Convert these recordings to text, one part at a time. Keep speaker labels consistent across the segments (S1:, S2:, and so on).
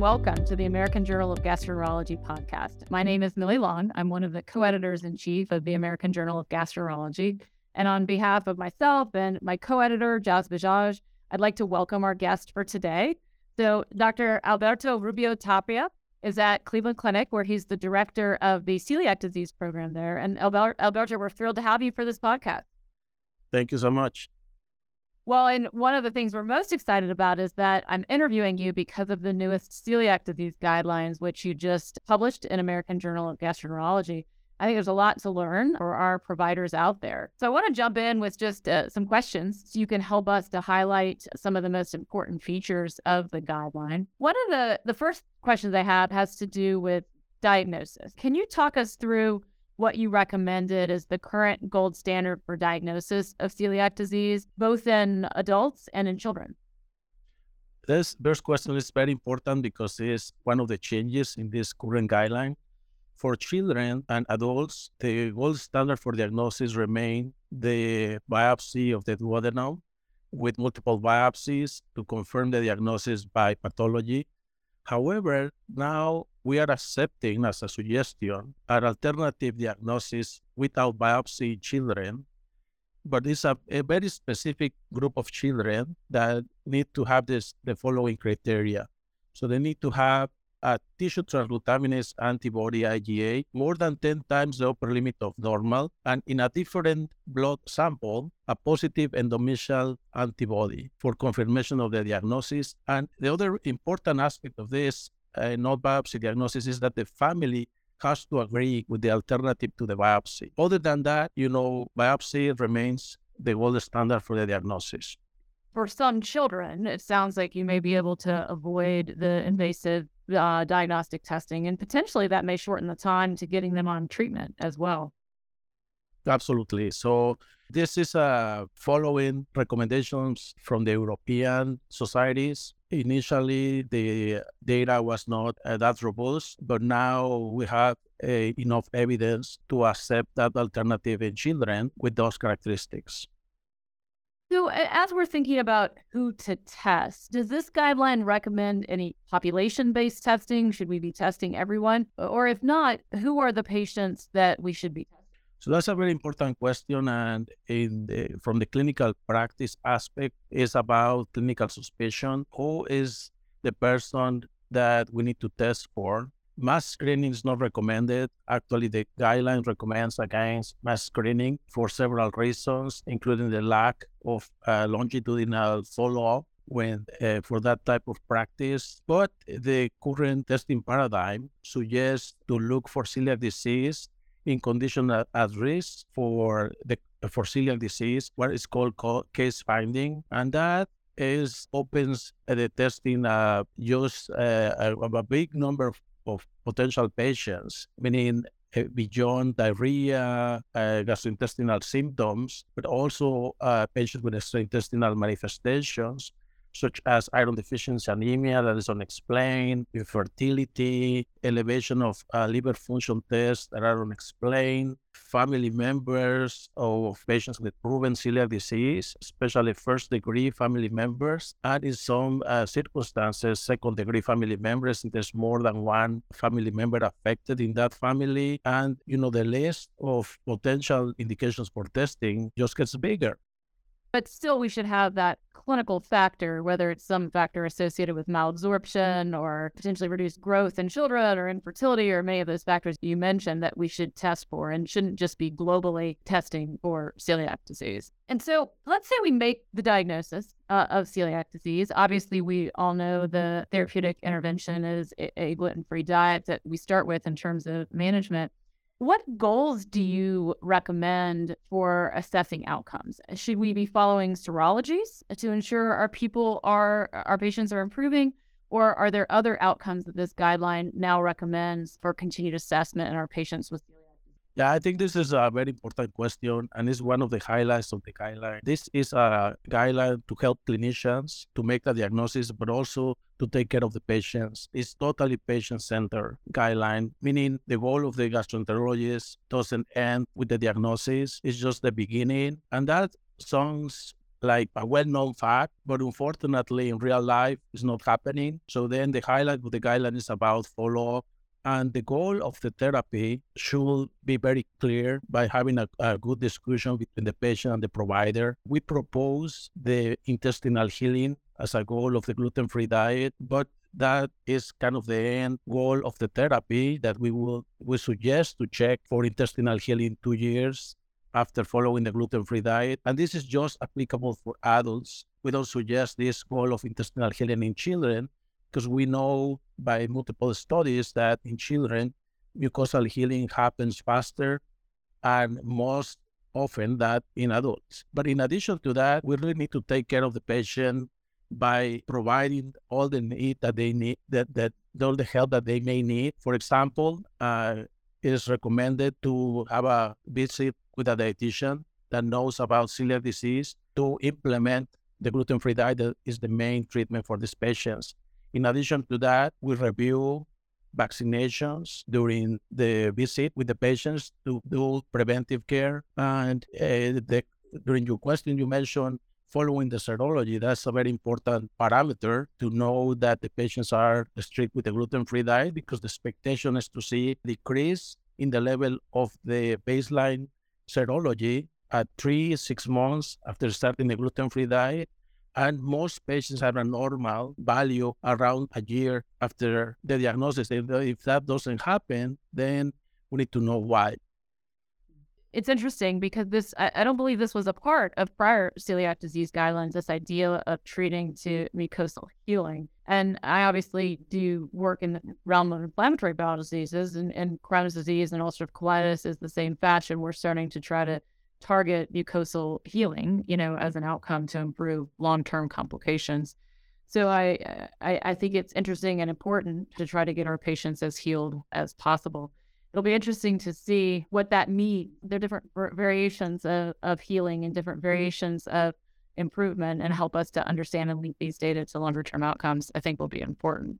S1: welcome to the American Journal of Gastroenterology podcast. My name is Millie Long. I'm one of the co editors in chief of the American Journal of Gastroenterology. And on behalf of myself and my co editor, Jaz Bajaj, I'd like to welcome our guest for today. So, Dr. Alberto Rubio Tapia is at Cleveland Clinic, where he's the director of the celiac disease program there. And Alberto, we're thrilled to have you for this podcast.
S2: Thank you so much.
S1: Well, and one of the things we're most excited about is that I'm interviewing you because of the newest celiac disease guidelines, which you just published in American Journal of Gastroenterology. I think there's a lot to learn for our providers out there. So I want to jump in with just uh, some questions so you can help us to highlight some of the most important features of the guideline. One of the the first questions I have has to do with diagnosis. Can you talk us through what you recommended as the current gold standard for diagnosis of celiac disease, both in adults and in children?
S2: This first question is very important because it's one of the changes in this current guideline. For children and adults, the gold standard for diagnosis remain the biopsy of the duodenum with multiple biopsies to confirm the diagnosis by pathology. However, now we are accepting as a suggestion an alternative diagnosis without biopsy in children, but it's a, a, very specific group of children that need to have this the following criteria. So they need to have a tissue transglutaminase antibody IgA more than 10 times the upper limit of normal, and in a different blood sample, a positive endomysial antibody for confirmation of the diagnosis. And the other important aspect of this uh, not biopsy diagnosis is that the family has to agree with the alternative to the biopsy. Other than that, you know, biopsy remains the gold standard for the diagnosis.
S1: For some children, it sounds like you may be able to avoid the invasive uh, diagnostic testing, and potentially that may shorten the time to getting them on treatment as well.
S2: Absolutely. So this is uh, following recommendations from the European societies. Initially, the data was not uh, that robust, but now we have uh, enough evidence to accept that alternative in children with those characteristics.
S1: So, as we're thinking about who to test, does this guideline recommend any population based testing? Should we be testing everyone? Or if not, who are the patients that we should be testing?
S2: So that's a very important question, and the, from the clinical practice aspect, is about clinical suspicion. Who is the person that we need to test for? Mass screening is not recommended. Actually, the guideline recommends against mass screening for several reasons, including the lack of uh, longitudinal follow-up when uh, for that type of practice. But the current testing paradigm suggests to look for celiac disease in condition at, at risk for the for celiac disease, what is called case finding, and that is opens uh, the testing uh, just uh, a, a, big number of, of potential patients, meaning uh, beyond diarrhea, uh, gastrointestinal symptoms, but also uh, patients with gastrointestinal manifestations such as iron deficiency anemia that is unexplained, infertility, elevation of uh, liver function tests that are unexplained, family members of patients with proven celiac disease, especially first degree family members, and in some uh, circumstances, second degree family members, if there's more than one family member affected in that family. And, you know, the list of potential indications for testing just gets bigger.
S1: But still, we should have that clinical factor, whether it's some factor associated with malabsorption or potentially reduced growth in children or infertility or many of those factors you mentioned that we should test for and shouldn't just be globally testing for celiac disease. And so let's say we make the diagnosis uh, of celiac disease. Obviously, we all know the therapeutic intervention is a, a gluten free diet that we start with in terms of management. What goals do mm-hmm. you recommend for assessing outcomes? Should we be following serologies to ensure our people are our patients are improving, or are there other outcomes that this guideline now recommends for continued assessment in our patients with
S2: yeah, I think this is a very important question, and it's one of the highlights of the guideline. This is a guideline to help clinicians to make the diagnosis, but also to take care of the patients. It's totally patient-centered guideline, meaning the goal of the gastroenterologist doesn't end with the diagnosis. It's just the beginning, and that sounds like a well-known fact, but unfortunately in real life it's not happening. So then the highlight of the guideline is about follow-up. And the goal of the therapy should be very clear by having a, a good discussion between the patient and the provider. We propose the intestinal healing as a goal of the gluten-free diet, but that is kind of the end goal of the therapy that we will we suggest to check for intestinal healing two years after following the gluten-free diet. And this is just applicable for adults. We don't suggest this goal of intestinal healing in children because we know by multiple studies that in children, mucosal healing happens faster and most often that in adults. But in addition to that, we really need to take care of the patient by providing all the need that they need, that, that all the help that they may need. For example, uh, it is recommended to have a visit with a dietitian that knows about celiac disease to implement the gluten-free diet that is the main treatment for these patients. In addition to that, we review vaccinations during the visit with the patients to do preventive care. And uh, the, during your question, you mentioned following the serology. That's a very important parameter to know that the patients are strict with the gluten-free diet because the expectation is to see decrease in the level of the baseline serology at three, six months after starting the gluten-free diet. And most patients have a normal value around a year after the diagnosis. If that doesn't happen, then we need to know why.
S1: It's interesting because this I, I, don't believe this was a part of prior celiac disease guidelines this idea of treating to mucosal healing. And i obviously do work in the realm of inflammatory bowel diseases and, and crohn's disease and ulcerative colitis is the same fashion. We're starting to try to target mucosal healing you know as an outcome to improve long-term complications so I, I i think it's interesting and important to try to get our patients as healed as possible it'll be interesting to see what that means. There are different variations of, of healing and different mm-hmm. variations of improvement and help us to understand and link these data to longer term outcomes, I think will be important.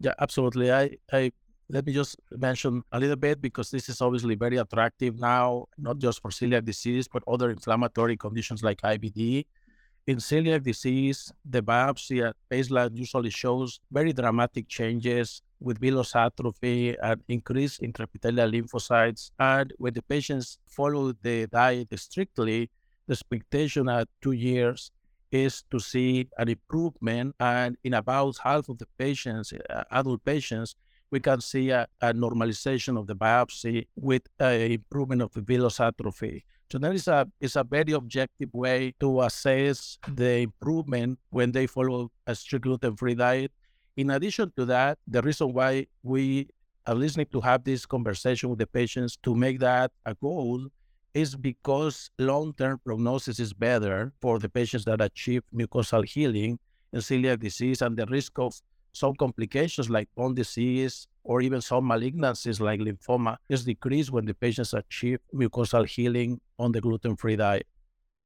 S2: Yeah, absolutely. I, I let me just mention a little bit because this is obviously very attractive now, not just for celiac disease, but other inflammatory conditions like IBD. In celiac disease, the biopsy at baseline usually shows very dramatic changes with villous atrophy and increased intraepithelial lymphocytes. And when the patients follow the diet strictly, the expectation at two years is to see an improvement. And in about half of the patients, uh, adult patients, we can see a, a normalization of the biopsy with an improvement of the villous atrophy. So that is a is a very objective way to assess the improvement when they follow a strict gluten-free diet. In addition to that, the reason why we are listening to have this conversation with the patients to make that a goal is because long-term prognosis is better for the patients that achieve mucosal healing in celiac disease and the risk of some complications like bone disease or even some malignancies like lymphoma is decreased when the patients achieve mucosal healing on the gluten-free diet.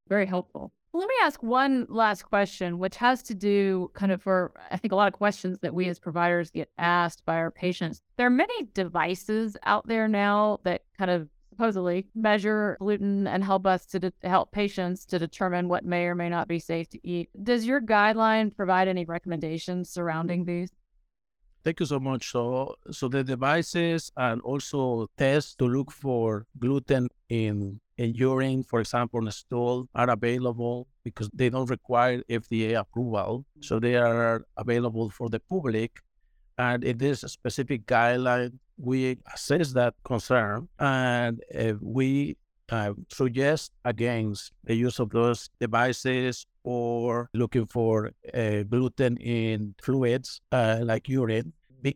S1: Very helpful. Let me ask one last question, which has to do kind of for, I think, a lot of questions that we as providers get asked by our patients. There are many devices out there now that kind of supposedly measure gluten and help us to de- help patients to determine what may or may not be safe to eat. Does your guideline provide any recommendations surrounding these?
S2: Thank you so much. So, so the devices and also tests to look for gluten in, in urine, for example, in stool, are available because they don't require FDA approval. So they are available for the public. And in this specific guideline, we assess that concern and uh, we uh, suggest against the use of those devices or looking for uh, gluten in fluids uh, like urine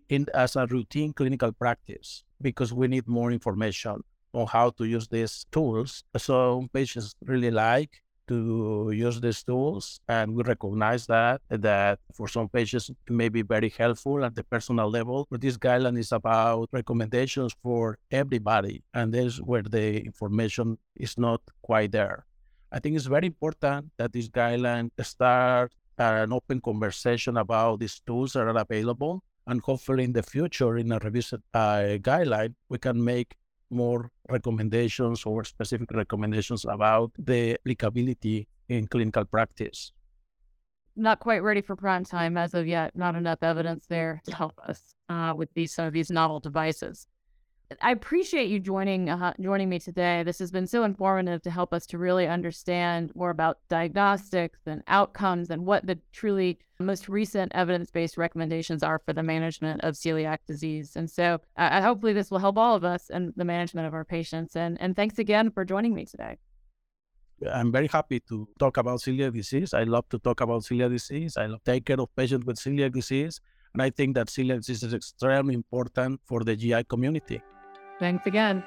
S2: in, as a routine clinical practice because we need more information on how to use these tools. So patients really like to use these tools and we recognize that that for some patients it may be very helpful at the personal level but this guideline is about recommendations for everybody and this where the information is not quite there. I think it's very important that this guideline start an open conversation about these tools that are available and hopefully in the future in a revised uh, guideline we can make more recommendations or specific recommendations about the applicability in clinical practice.
S1: Not quite ready for prime time as of yet. Not enough evidence there to help us uh, with these some of these novel devices. I appreciate you joining uh, joining me today. This has been so informative to help us to really understand more about diagnostics and outcomes and what the truly most recent evidence-based recommendations are for the management of celiac disease. And so, uh, hopefully, this will help all of us in the management of our patients. And and thanks again for joining me today.
S2: I'm very happy to talk about celiac disease. I love to talk about celiac disease. I love take care of patients with celiac disease. And I think that celiac disease is extremely important for the GI community.
S1: Thanks again.